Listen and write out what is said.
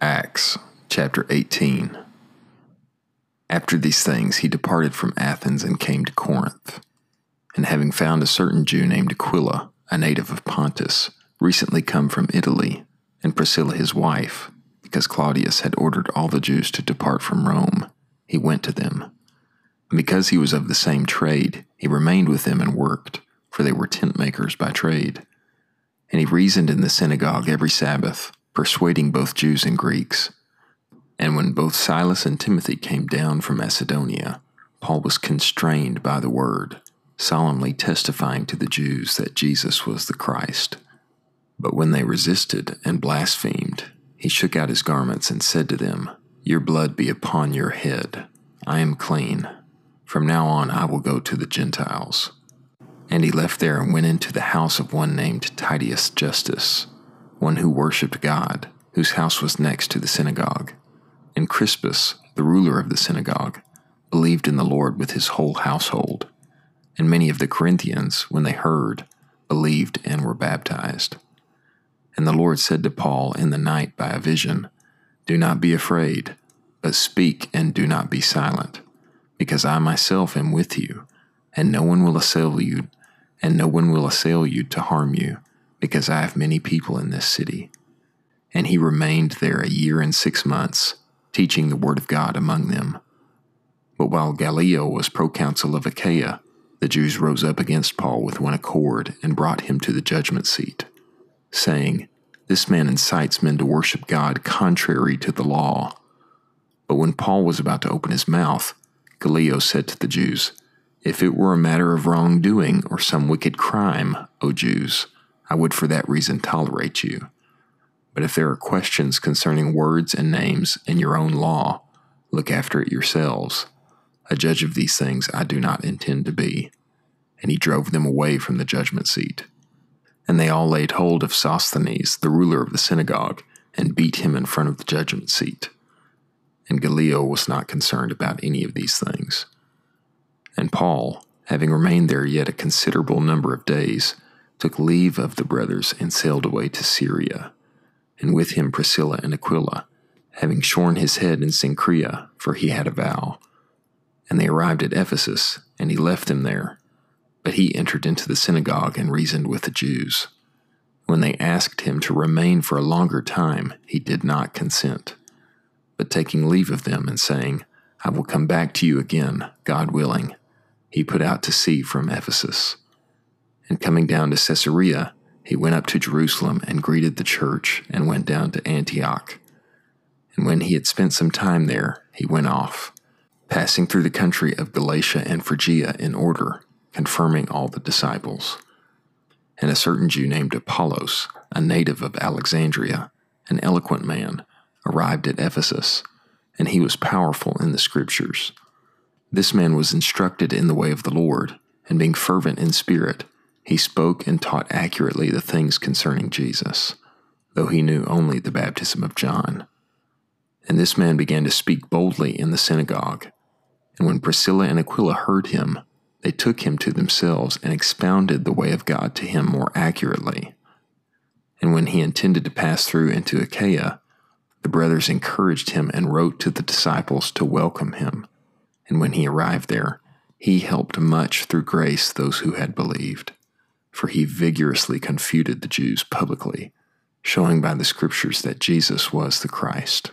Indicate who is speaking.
Speaker 1: Acts chapter 18. After these things, he departed from Athens and came to Corinth. And having found a certain Jew named Aquila, a native of Pontus, recently come from Italy, and Priscilla his wife, because Claudius had ordered all the Jews to depart from Rome, he went to them. And because he was of the same trade, he remained with them and worked, for they were tent makers by trade. And he reasoned in the synagogue every Sabbath, persuading both Jews and Greeks. And when both Silas and Timothy came down from Macedonia, Paul was constrained by the word, solemnly testifying to the Jews that Jesus was the Christ. But when they resisted and blasphemed, he shook out his garments and said to them, Your blood be upon your head. I am clean. From now on I will go to the Gentiles. And he left there and went into the house of one named Titius Justus, one who worshipped God, whose house was next to the synagogue. And Crispus, the ruler of the synagogue, believed in the Lord with his whole household. And many of the Corinthians, when they heard, believed and were baptized. And the Lord said to Paul in the night by a vision, Do not be afraid, but speak and do not be silent, because I myself am with you, and no one will assail you, and no one will assail you to harm you, because I have many people in this city. And he remained there a year and six months, teaching the word of God among them. But while Gallio was proconsul of Achaia, the Jews rose up against Paul with one accord and brought him to the judgment seat saying, This man incites men to worship God contrary to the law. But when Paul was about to open his mouth, Gallio said to the Jews, If it were a matter of wrongdoing or some wicked crime, O Jews, I would for that reason tolerate you. But if there are questions concerning words and names in your own law, look after it yourselves. A judge of these things I do not intend to be. And he drove them away from the judgment seat. And they all laid hold of Sosthenes, the ruler of the synagogue, and beat him in front of the judgment seat. And Gallio was not concerned about any of these things. And Paul, having remained there yet a considerable number of days, took leave of the brothers and sailed away to Syria, and with him Priscilla and Aquila, having shorn his head in Cenchrea, for he had a vow. And they arrived at Ephesus, and he left them there but he entered into the synagogue and reasoned with the Jews. When they asked him to remain for a longer time, he did not consent. But taking leave of them and saying, I will come back to you again, God willing, he put out to sea from Ephesus. And coming down to Caesarea, he went up to Jerusalem and greeted the church and went down to Antioch. And when he had spent some time there, he went off, passing through the country of Galatia and Phrygia in order confirming all the disciples. And a certain Jew named Apollos, a native of Alexandria, an eloquent man, arrived at Ephesus, and he was powerful in the Scriptures. This man was instructed in the way of the Lord, and being fervent in spirit, he spoke and taught accurately the things concerning Jesus, though he knew only the baptism of John. And this man began to speak boldly in the synagogue. And when Priscilla and Aquila heard him, they took him to themselves and expounded the way of God to him more accurately. And when he intended to pass through into Achaia, the brothers encouraged him and wrote to the disciples to welcome him. And when he arrived there, he helped much through grace those who had believed, for he vigorously confuted the Jews publicly, showing by the scriptures that Jesus was the Christ.